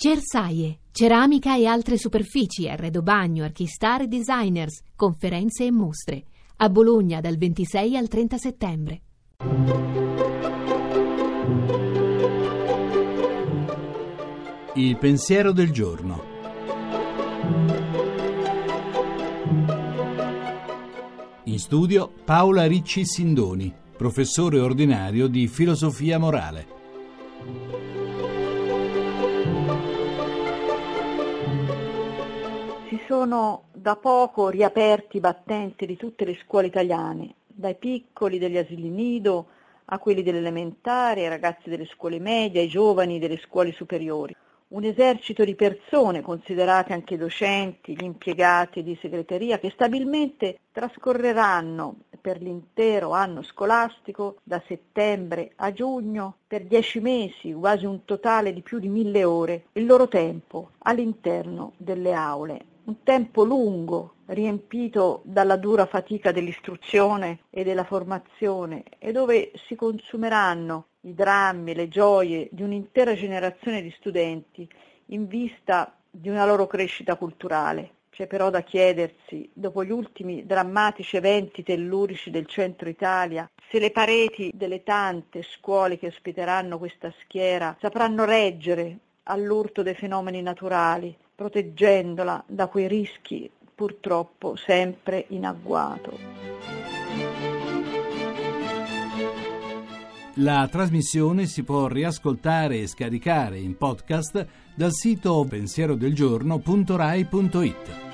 Cersaie, ceramica e altre superfici, arredo bagno, archistar e designers, conferenze e mostre. A Bologna dal 26 al 30 settembre. Il pensiero del giorno. In studio Paola Ricci Sindoni, professore ordinario di filosofia morale. Sono da poco riaperti i battenti di tutte le scuole italiane, dai piccoli degli asili nido a quelli delle elementari, ai ragazzi delle scuole medie, ai giovani delle scuole superiori. Un esercito di persone, considerate anche docenti, gli impiegati di segreteria, che stabilmente trascorreranno per l'intero anno scolastico, da settembre a giugno, per dieci mesi, quasi un totale di più di mille ore, il loro tempo all'interno delle aule un tempo lungo, riempito dalla dura fatica dell'istruzione e della formazione e dove si consumeranno i drammi, le gioie di un'intera generazione di studenti in vista di una loro crescita culturale. C'è però da chiedersi, dopo gli ultimi drammatici eventi tellurici del centro Italia, se le pareti delle tante scuole che ospiteranno questa schiera sapranno reggere all'urto dei fenomeni naturali, proteggendola da quei rischi purtroppo sempre in agguato. La trasmissione si può riascoltare e scaricare in podcast dal sito pensierodelgiorno.rai.it.